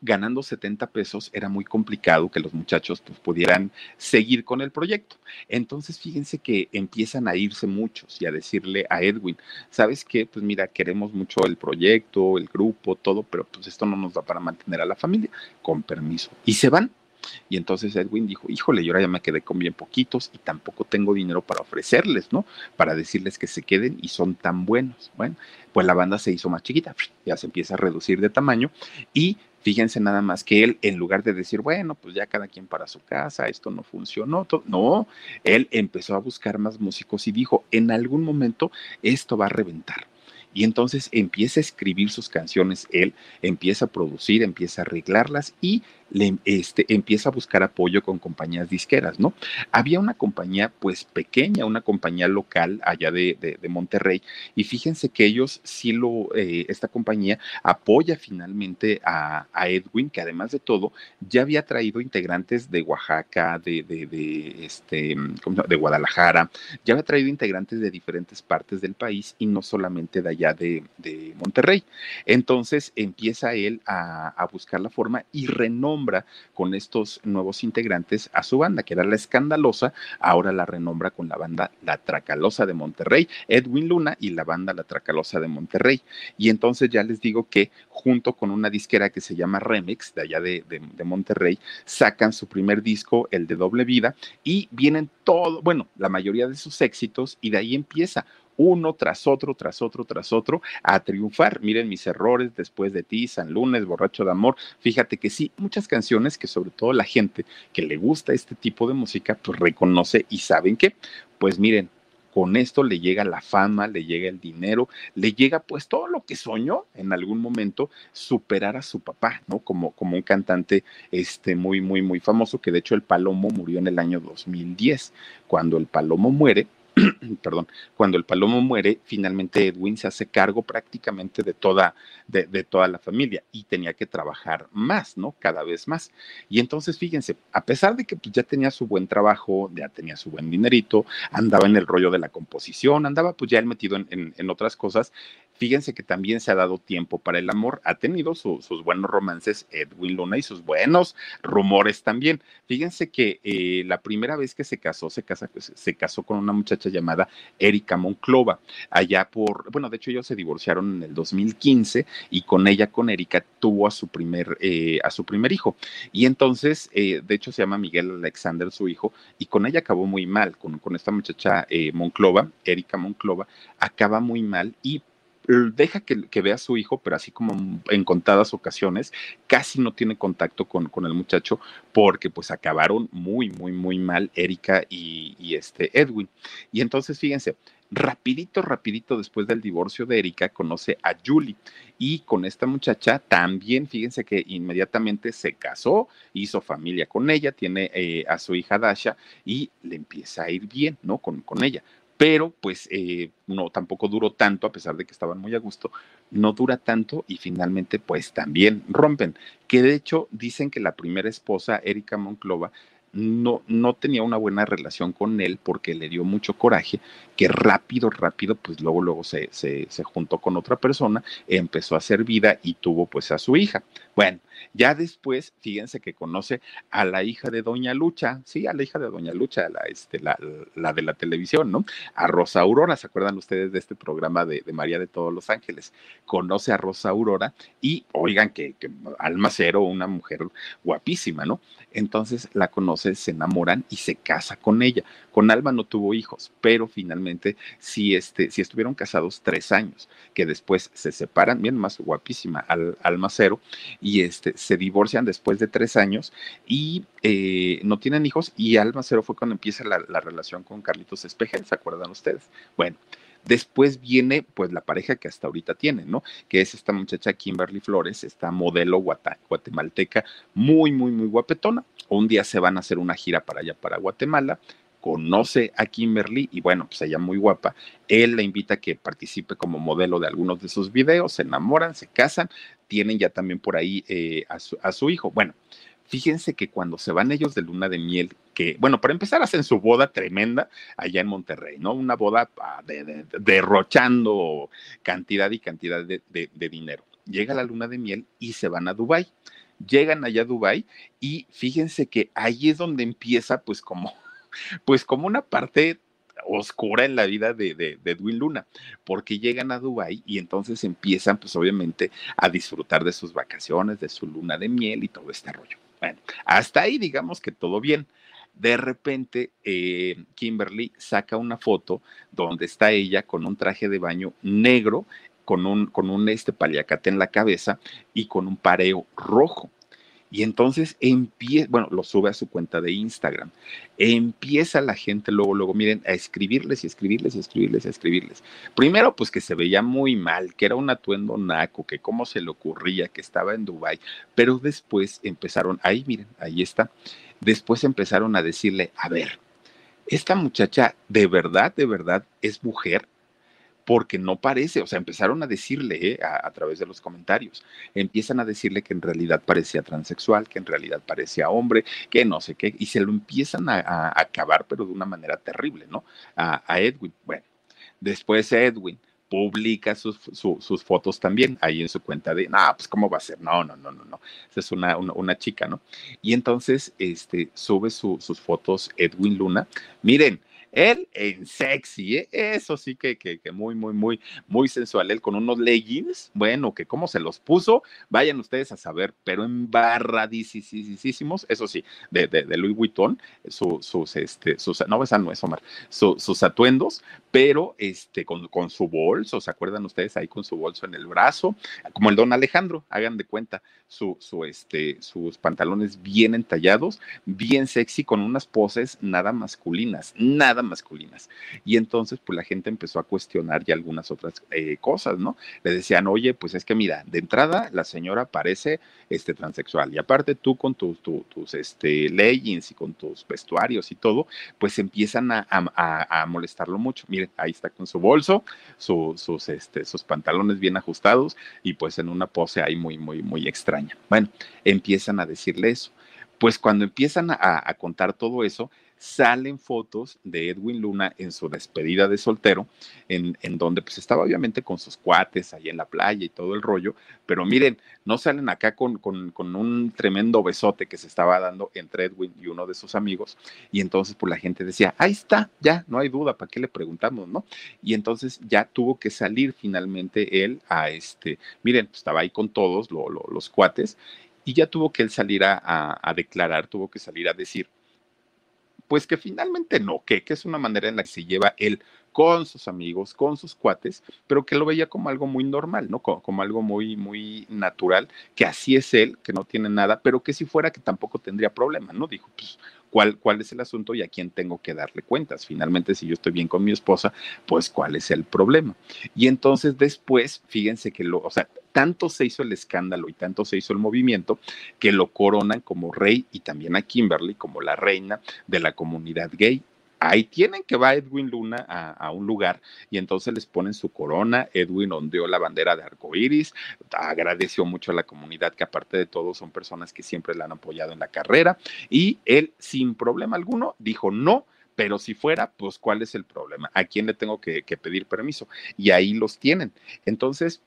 ganando 70 pesos era muy complicado que los muchachos pues, pudieran seguir con el proyecto. Entonces, fíjense que empiezan a irse muchos y a decirle a Edwin, ¿sabes qué? Pues mira, queremos mucho el proyecto, el grupo, todo, pero pues esto no nos da para mantener a la familia, con permiso. Y se van. Y entonces Edwin dijo, híjole, yo ahora ya me quedé con bien poquitos y tampoco tengo dinero para ofrecerles, ¿no? Para decirles que se queden y son tan buenos. Bueno, pues la banda se hizo más chiquita, ya se empieza a reducir de tamaño y fíjense nada más que él, en lugar de decir, bueno, pues ya cada quien para su casa, esto no funcionó, no, él empezó a buscar más músicos y dijo, en algún momento esto va a reventar y entonces empieza a escribir sus canciones él, empieza a producir, empieza a arreglarlas y le, este, empieza a buscar apoyo con compañías disqueras, ¿no? Había una compañía pues pequeña, una compañía local allá de, Monterrey y fíjense que ellos sí lo, eh, esta compañía apoya finalmente a, Edwin, que además de todo ya había traído integrantes de Oaxaca, este, de Guadalajara, ya había traído integrantes de diferentes partes del país y no solamente de allá de, Monterrey. Entonces empieza él a, buscar la forma y con estos nuevos integrantes a su banda, que era la escandalosa, ahora la renombra con la banda La Tracalosa de Monterrey, Edwin Luna y la banda La Tracalosa de Monterrey. Y entonces ya les digo que junto con una disquera que se llama Remix, de allá de Monterrey, sacan su primer disco, el de Doble Vida, y vienen todo, bueno, la mayoría de sus éxitos, y de ahí empieza uno tras otro, tras otro, tras otro, a triunfar. Miren mis errores después de ti, San Lunes, Borracho de Amor. Fíjate que sí, muchas canciones que sobre todo la gente que le gusta este tipo de música, pues reconoce y saben que, pues miren, con esto le llega la fama, le llega el dinero, le llega pues todo lo que soñó en algún momento superar a su papá, ¿no? Como, como un cantante este, muy, muy, muy famoso, que de hecho el Palomo murió en el año 2010. Cuando el Palomo muere, perdón, cuando el palomo muere, finalmente Edwin se hace cargo prácticamente de toda, de, toda la familia y tenía que trabajar más, ¿no? Cada vez más. Y entonces, fíjense, a pesar de que pues, ya tenía su buen trabajo, ya tenía su buen dinerito, andaba en el rollo de la composición, andaba pues ya él metido en, en otras cosas, Fíjense que también se ha dado tiempo para el amor, ha tenido su, sus buenos romances Edwin Luna y sus buenos rumores también. Fíjense que eh, la primera vez que se casó, se, casa, se casó con una muchacha llamada Erika Monclova, allá por, bueno, de hecho ellos se divorciaron en el 2015 y con ella, con Erika, tuvo a su primer, eh, a su primer hijo. Y entonces, eh, de hecho se llama Miguel Alexander, su hijo, y con ella acabó muy mal, con, con esta muchacha eh, Monclova, Erika Monclova, acaba muy mal y deja que, vea a su hijo, pero así como en contadas ocasiones, casi no tiene contacto con, el muchacho porque pues acabaron muy, muy, muy mal Erika y, este Edwin. Y entonces, fíjense, rapidito, rapidito después del divorcio de Erika, conoce a Julie y con esta muchacha también, fíjense que inmediatamente se casó, hizo familia con ella, tiene eh, a su hija Dasha y le empieza a ir bien, ¿no? Con ella pero pues eh, no tampoco duró tanto, a pesar de que estaban muy a gusto, no dura tanto y finalmente pues también rompen, que de hecho dicen que la primera esposa, Erika Monclova, no, no tenía una buena relación con él porque le dio mucho coraje, que rápido, rápido, pues luego, luego se, se, se, juntó con otra persona, empezó a hacer vida y tuvo pues a su hija. Bueno, ya después, fíjense que conoce a la hija de Doña Lucha, sí, a la hija de Doña Lucha, la, este, de la televisión, ¿no? A Rosa Aurora, ¿se acuerdan ustedes de este programa de, María de todos los Ángeles? Conoce a Rosa Aurora y oigan que, que una mujer guapísima, ¿no? Entonces la conoce, se enamoran y se casa con ella. Con Alma no tuvo hijos, pero finalmente sí, este, sí estuvieron casados tres años, que después se separan, bien más guapísima al, Alma Cero, y este, se divorcian después de tres años y eh, no tienen hijos y Alma Cero fue cuando empieza la, la relación con Carlitos Espejel, ¿se acuerdan ustedes? Bueno, Después viene pues la pareja que hasta ahorita tienen, ¿no? Que es esta muchacha Kimberly Flores, esta modelo guatemalteca muy, muy, muy guapetona. Un día se van a hacer una gira para allá, para Guatemala. Conoce a Kimberly y bueno, pues ella muy guapa. Él la invita a que participe como modelo de algunos de sus videos, se enamoran, se casan, tienen ya también por ahí eh, a, su, hijo. Bueno, Fíjense que cuando se van ellos de luna de miel, que, bueno, para empezar hacen su boda tremenda allá en Monterrey, ¿no? Una boda de, de, derrochando cantidad y cantidad de, de, dinero. Llega la luna de miel y se van a Dubái. Llegan allá a Dubái y fíjense que ahí es donde empieza pues como, pues como una parte oscura en la vida de, de, Edwin Luna, porque llegan a Dubái y entonces empiezan, pues obviamente, a disfrutar de sus vacaciones, de su luna de miel y todo este rollo. Bueno, hasta ahí digamos que todo bien. De repente, eh, Kimberly saca una foto donde está ella con un traje de baño negro, con un, con un este paliacate en la cabeza y con un pareo rojo. Y entonces empieza, bueno, lo sube a su cuenta de Instagram. Empieza la gente luego, luego, miren, a escribirles y escribirles y escribirles y escribirles. Primero, pues que se veía muy mal, que era un atuendo naco, que cómo se le ocurría, que estaba en Dubai. Pero después empezaron, ahí miren, ahí está. Después empezaron a decirle, a ver, esta muchacha de verdad, de verdad es mujer porque no parece, o sea, empezaron a decirle eh, a, través de los comentarios, empiezan a decirle que en realidad parecía transexual, que en realidad parecía hombre, que no sé qué, y se lo empiezan a, acabar, pero de una manera terrible, ¿no? A, Edwin. Bueno, después Edwin publica sus, su, sus, fotos también ahí en su cuenta de, no, pues cómo va a ser, no, no, no, no, no, esa es una, una, chica, ¿no? Y entonces, este, sube su, sus fotos Edwin Luna, miren, él en sexy, ¿eh? eso sí que, que, muy, muy, muy, muy sensual. Él con unos leggings, bueno, que cómo se los puso, vayan ustedes a saber, pero embarradísimos, eso sí, de, de, de Louis Vuitton, su, sus, este, sus, no, no es Omar, su, sus atuendos, pero este, con, con su bolso, ¿se acuerdan ustedes ahí con su bolso en el brazo? Como el don Alejandro, hagan de cuenta, su, su, este, sus pantalones bien entallados, bien sexy, con unas poses nada masculinas, nada masculinas. Y entonces, pues la gente empezó a cuestionar ya algunas otras eh, cosas, ¿no? Le decían, oye, pues es que mira, de entrada la señora parece este, transexual y aparte tú con tus, tus, este, leggings y con tus vestuarios y todo, pues empiezan a, a, molestarlo mucho. Miren, ahí está con su bolso, sus, este, sus pantalones bien ajustados y pues en una pose ahí muy, muy, muy extraña. Bueno, empiezan a decirle eso. Pues cuando empiezan a, contar todo eso, salen fotos de Edwin Luna en su despedida de soltero, en, donde pues estaba obviamente con sus cuates ahí en la playa y todo el rollo, pero miren, no salen acá con, con, un tremendo besote que se estaba dando entre Edwin y uno de sus amigos, y entonces pues la gente decía, ahí está, ya, no hay duda, ¿para qué le preguntamos, no? Y entonces ya tuvo que salir finalmente él a este, miren, pues, estaba ahí con todos los cuates, y ya tuvo que él salir a, declarar, tuvo que salir a decir, pues que finalmente no, que, que es una manera en la que se lleva él con sus amigos, con sus cuates, pero que lo veía como algo muy normal, ¿no? Como, como, algo muy, muy natural, que así es él, que no tiene nada, pero que si fuera que tampoco tendría problema, ¿no? Dijo, pues cuál, cuál es el asunto y a quién tengo que darle cuentas. Finalmente, si yo estoy bien con mi esposa, pues cuál es el problema. Y entonces después, fíjense que lo, o sea, tanto se hizo el escándalo y tanto se hizo el movimiento que lo coronan como rey y también a Kimberly como la reina de la comunidad gay ahí tienen que va Edwin Luna a, un lugar y entonces les ponen su corona. Edwin ondeó la bandera de arcoíris, agradeció mucho a la comunidad que aparte de todo son personas que siempre la han apoyado en la carrera y él sin problema alguno dijo no. Pero si fuera, pues, ¿cuál es el problema? ¿A quién le tengo que pedir permiso? Y ahí los tienen. Entonces,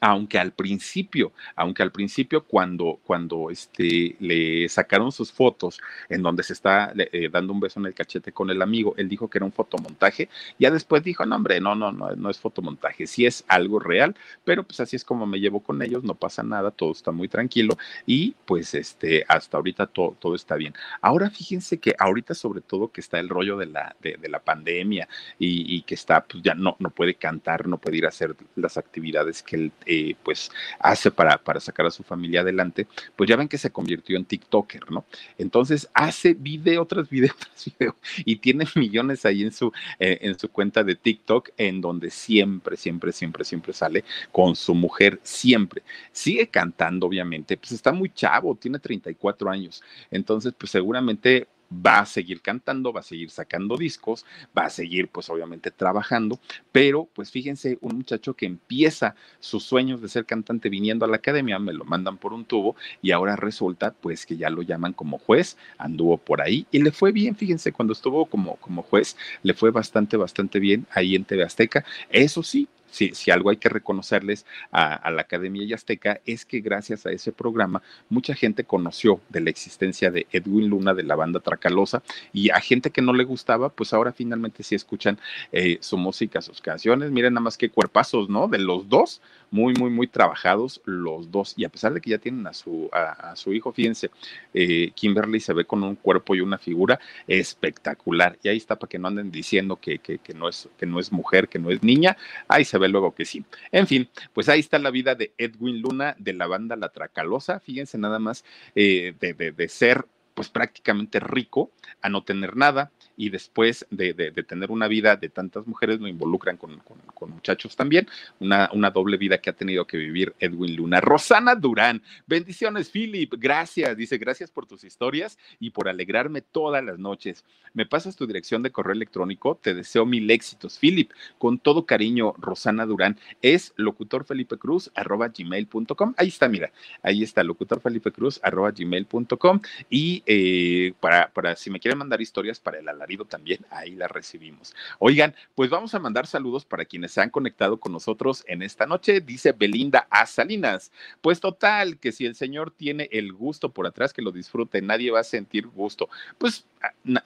aunque al principio, aunque al principio cuando, cuando este, le sacaron sus fotos en donde se está eh, dando un beso en el cachete con el amigo, él dijo que era un fotomontaje, ya después dijo, no hombre, no, no, no, no es fotomontaje, sí es algo real, pero pues así es como me llevo con ellos, no pasa nada, todo está muy tranquilo y pues este, hasta ahorita todo, todo está bien. Ahora fíjense que ahorita sobre todo que está el rollo de la, de, la pandemia y, que está, pues ya no, no puede cantar, no puede ir a hacer las actividades que él eh, pues hace para, para sacar a su familia adelante, pues ya ven que se convirtió en TikToker, ¿no? Entonces hace video tras video tras video y tiene millones ahí en su, eh, en su cuenta de TikTok en donde siempre, siempre, siempre, siempre sale con su mujer, siempre. Sigue cantando, obviamente, pues está muy chavo, tiene 34 años, entonces pues seguramente va a seguir cantando, va a seguir sacando discos, va a seguir pues obviamente trabajando, pero pues fíjense, un muchacho que empieza sus sueños de ser cantante viniendo a la academia, me lo mandan por un tubo y ahora resulta pues que ya lo llaman como juez, anduvo por ahí y le fue bien, fíjense, cuando estuvo como, como juez, le fue bastante, bastante bien ahí en TV Azteca, eso sí, si, algo hay que reconocerles a, la Academia Yazteca es que gracias a ese programa mucha gente conoció de la existencia de Edwin Luna de la banda Tracalosa y a gente que no le gustaba, pues ahora finalmente sí escuchan eh, su música, sus canciones. Miren nada más que cuerpazos, ¿no? De los dos, muy, muy, muy trabajados los dos. Y a pesar de que ya tienen a su, a, su hijo, fíjense, eh, Kimberly se ve con un cuerpo y una figura espectacular. Y ahí está para que no anden diciendo que, que, que, no, es, que no es mujer, que no es niña. Ahí se ve luego que sí. En fin, pues ahí está la vida de Edwin Luna de la banda La Tracalosa. Fíjense nada más eh, de, de, de ser pues prácticamente rico a no tener nada y después de, tener una vida de tantas mujeres lo involucran con, muchachos también, una, una, doble vida que ha tenido que vivir Edwin Luna. Rosana Durán, bendiciones Philip, gracias, dice gracias por tus historias y por alegrarme todas las noches. Me pasas tu dirección de correo electrónico, te deseo mil éxitos. Philip, con todo cariño, Rosana Durán, es locutorfelipecruz arroba gmail.com. Ahí está, mira, ahí está, locutorfelipecruz arroba gmail.com y eh, para, para si me quieren mandar historias para el alarido también, ahí la recibimos. Oigan, pues vamos a mandar saludos para quienes se han conectado con nosotros en esta noche, dice Belinda A. Salinas. Pues total, que si el Señor tiene el gusto por atrás, que lo disfrute, nadie va a sentir gusto. Pues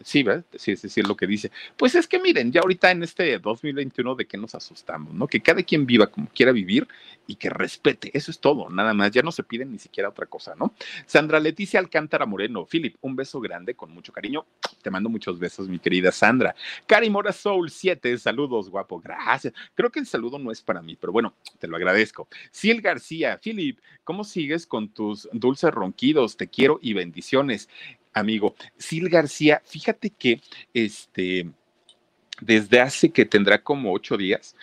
sí, ¿verdad? Sí, es decir, lo que dice. Pues es que miren, ya ahorita en este 2021, ¿de qué nos asustamos? ¿No? Que cada quien viva como quiera vivir y que respete. Eso es todo, nada más. Ya no se piden ni siquiera otra cosa, ¿no? Sandra Leticia Alcántara Moreno. Philip, un beso grande con mucho cariño. Te mando muchos besos, mi querida Sandra. Cari Mora Soul 7, saludos, guapo. Gracias. Creo que el saludo no es para mí, pero bueno, te lo agradezco. Ciel García, Philip, ¿cómo sigues con tus dulces ronquidos? Te quiero y bendiciones. Amigo. Sil García, fíjate que este desde hace que tendrá como ocho días,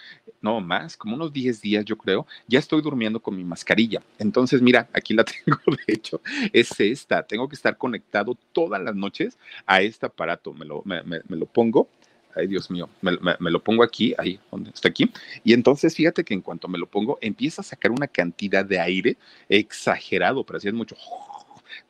no más, como unos diez días yo creo, ya estoy durmiendo con mi mascarilla. Entonces, mira, aquí la tengo, de hecho, es esta. Tengo que estar conectado todas las noches a este aparato. Me lo, me, lo pongo. Ay, Dios mío, me, me, lo pongo aquí, ahí, donde está aquí. Y entonces, fíjate que en cuanto me lo pongo, empieza a sacar una cantidad de aire exagerado, pero así es mucho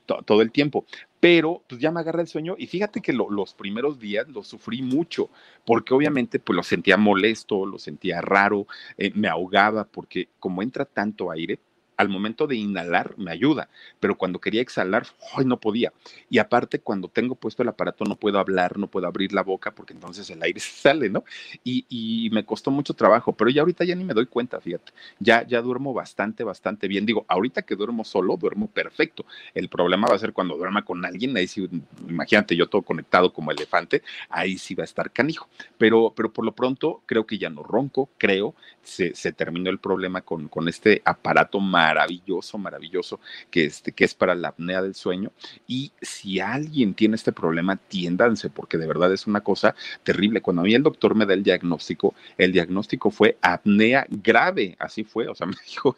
todo el tiempo. Pero pues ya me agarra el sueño y fíjate que los primeros días lo sufrí mucho, porque obviamente pues lo sentía molesto, lo sentía raro, eh, me ahogaba, porque como entra tanto aire, al momento de inhalar me ayuda, pero cuando quería exhalar, ¡ay, no podía! Y aparte, cuando tengo puesto el aparato, no puedo hablar, no puedo abrir la boca, porque entonces el aire sale, ¿no? Y, y, me costó mucho trabajo, pero ya ahorita ya ni me doy cuenta, fíjate, ya, ya duermo bastante, bastante bien. Digo, ahorita que duermo solo, duermo perfecto. El problema va a ser cuando duerma con alguien, ahí sí, imagínate, yo todo conectado como elefante, ahí sí va a estar canijo. Pero, pero por lo pronto, creo que ya no ronco, creo, se, se terminó el problema con, con este aparato más maravilloso, maravilloso, que, este, que es para la apnea del sueño. Y si alguien tiene este problema, tiéndanse, porque de verdad es una cosa terrible. Cuando a mí el doctor me da el diagnóstico, el diagnóstico fue apnea grave, así fue, o sea, me dijo,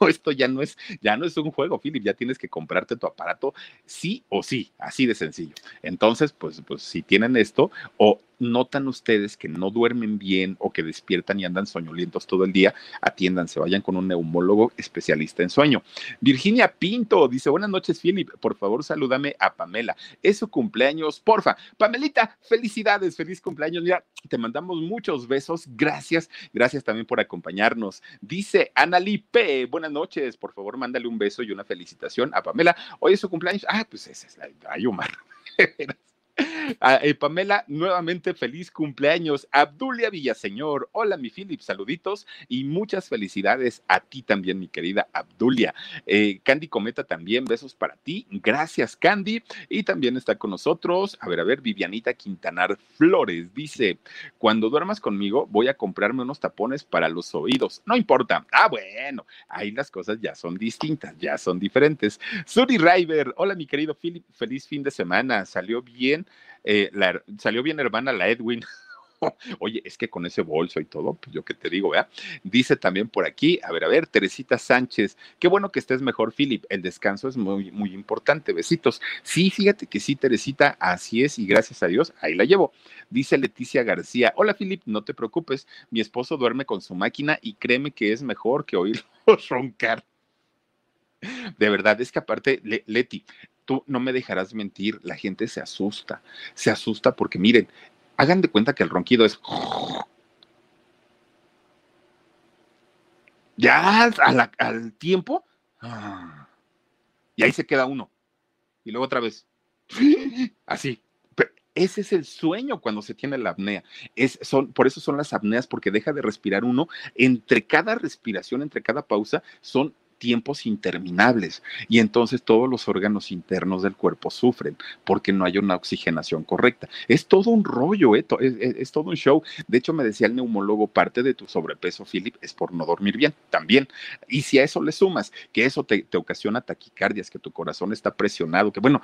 no, esto ya no es, ya no es un juego, Philip, ya tienes que comprarte tu aparato sí o sí, así de sencillo. Entonces, pues, pues si tienen esto, o notan ustedes que no duermen bien o que despiertan y andan soñolientos todo el día, atiéndanse, vayan con un neumólogo especialista en sueño. Virginia Pinto dice, buenas noches, Philip, por favor salúdame a Pamela. Es su cumpleaños, porfa. Pamelita, felicidades, feliz cumpleaños. Mira, te mandamos muchos besos. Gracias, gracias también por acompañarnos. Dice Anali P, buenas noches, por favor mándale un beso y una felicitación a Pamela. Hoy es su cumpleaños. Ah, pues esa es la... Ay, Omar. Ah, eh, Pamela, nuevamente feliz cumpleaños. Abdulia Villaseñor, hola mi Philip, saluditos y muchas felicidades a ti también, mi querida Abdulia. Eh, Candy Cometa también, besos para ti. Gracias, Candy. Y también está con nosotros, a ver, a ver, Vivianita Quintanar Flores dice, cuando duermas conmigo voy a comprarme unos tapones para los oídos. No importa. Ah, bueno, ahí las cosas ya son distintas, ya son diferentes. Suri River, hola mi querido Philip, feliz fin de semana. Salió bien eh, salió bien hermana la Edwin. Oye, es que con ese bolso y todo, pues yo qué te digo, ¿verdad? Dice también por aquí, a ver, a ver, Teresita Sánchez, qué bueno que estés mejor, Philip, el descanso es muy, muy importante, besitos. Sí, fíjate que sí, Teresita, así es y gracias a Dios, ahí la llevo. Dice Leticia García, hola, Philip, no te preocupes, mi esposo duerme con su máquina y créeme que es mejor que oírlo roncar. De verdad, es que aparte, Leti, tú no me dejarás mentir, la gente se asusta, se asusta porque miren, hagan de cuenta que el ronquido es... Ya al tiempo, y ahí se queda uno. Y luego otra vez, así. ese es el sueño cuando se tiene la apnea. Es, son, por eso son las apneas, porque deja de respirar uno. Entre cada respiración, entre cada pausa, son tiempos interminables y entonces todos los órganos internos del cuerpo sufren porque no hay una oxigenación correcta. Es todo un rollo, ¿eh? es, todo un show. De hecho, me decía el neumólogo, parte de tu sobrepeso, Philip, es por no dormir bien también. Y si a eso le sumas que eso te, te ocasiona taquicardias, que tu corazón está presionado, que bueno,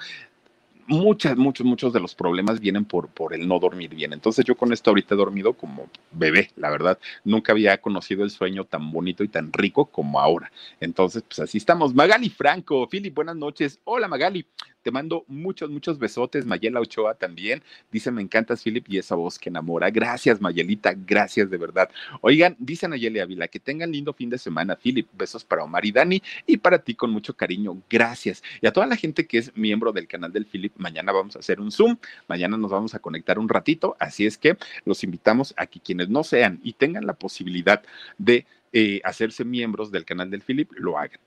muchas, muchos, muchos de los problemas vienen por, por el no dormir bien. Entonces yo con esto ahorita he dormido como bebé, la verdad. Nunca había conocido el sueño tan bonito y tan rico como ahora. Entonces, pues así estamos. Magali Franco, Philip, buenas noches. Hola Magali. Te mando muchos, muchos besotes. Mayela Ochoa también. Dice, me encantas, Philip, y esa voz que enamora. Gracias, Mayelita. Gracias, de verdad. Oigan, dice Nayeli Ávila, que tengan lindo fin de semana, Philip. Besos para Omar y Dani y para ti con mucho cariño. Gracias. Y a toda la gente que es miembro del canal del Philip, mañana vamos a hacer un Zoom. Mañana nos vamos a conectar un ratito. Así es que los invitamos a que quienes no sean y tengan la posibilidad de eh, hacerse miembros del canal del Philip, lo hagan.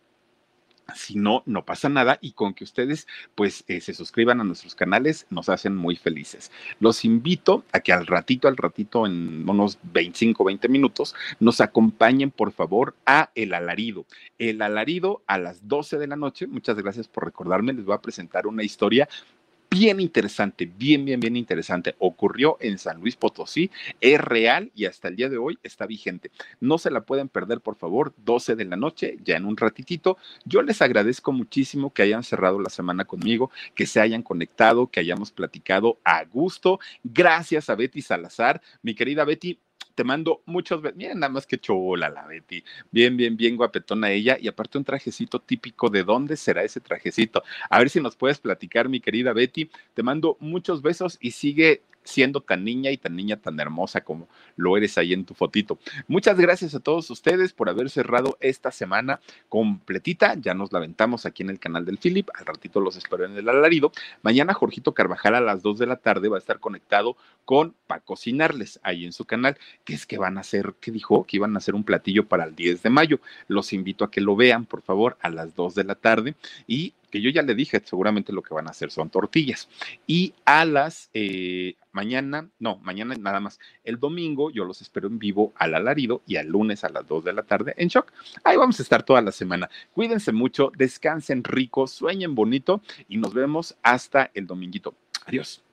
Si no, no pasa nada y con que ustedes pues eh, se suscriban a nuestros canales nos hacen muy felices. Los invito a que al ratito, al ratito, en unos 25, 20 minutos, nos acompañen por favor a El Alarido. El Alarido a las 12 de la noche. Muchas gracias por recordarme. Les voy a presentar una historia bien interesante, bien, bien, bien interesante. Ocurrió en San Luis Potosí, es real y hasta el día de hoy está vigente. No se la pueden perder, por favor, 12 de la noche, ya en un ratitito. Yo les agradezco muchísimo que hayan cerrado la semana conmigo, que se hayan conectado, que hayamos platicado a gusto. Gracias a Betty Salazar, mi querida Betty te mando muchos Miren, nada más que chola la Betty. Bien, bien, bien guapetona ella. Y aparte un trajecito típico. ¿De dónde será ese trajecito? A ver si nos puedes platicar, mi querida Betty. Te mando muchos besos y sigue siendo tan niña y tan niña tan hermosa como lo eres ahí en tu fotito. Muchas gracias a todos ustedes por haber cerrado esta semana completita. Ya nos la aventamos aquí en el canal del Philip. Al ratito los espero en el alarido. Mañana Jorgito Carvajal a las 2 de la tarde va a estar conectado con para cocinarles ahí en su canal. que es que van a hacer? ¿Qué dijo? Que iban a hacer un platillo para el 10 de mayo. Los invito a que lo vean, por favor, a las 2 de la tarde. Y que yo ya le dije, seguramente lo que van a hacer son tortillas. Y a las eh, mañana, no, mañana nada más, el domingo yo los espero en vivo al alarido y al lunes a las 2 de la tarde en shock. Ahí vamos a estar toda la semana. Cuídense mucho, descansen rico, sueñen bonito y nos vemos hasta el dominguito. Adiós.